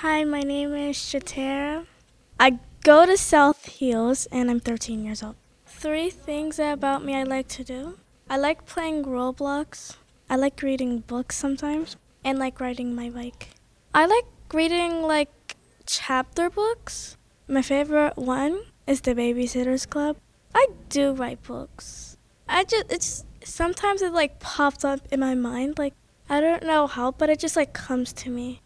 Hi, my name is Shattera. I go to South Hills and I'm 13 years old. Three things about me I like to do. I like playing Roblox. I like reading books sometimes and like riding my bike. I like reading like chapter books. My favorite one is The Babysitter's Club. I do write books. I just it's sometimes it like pops up in my mind like I don't know how, but it just like comes to me.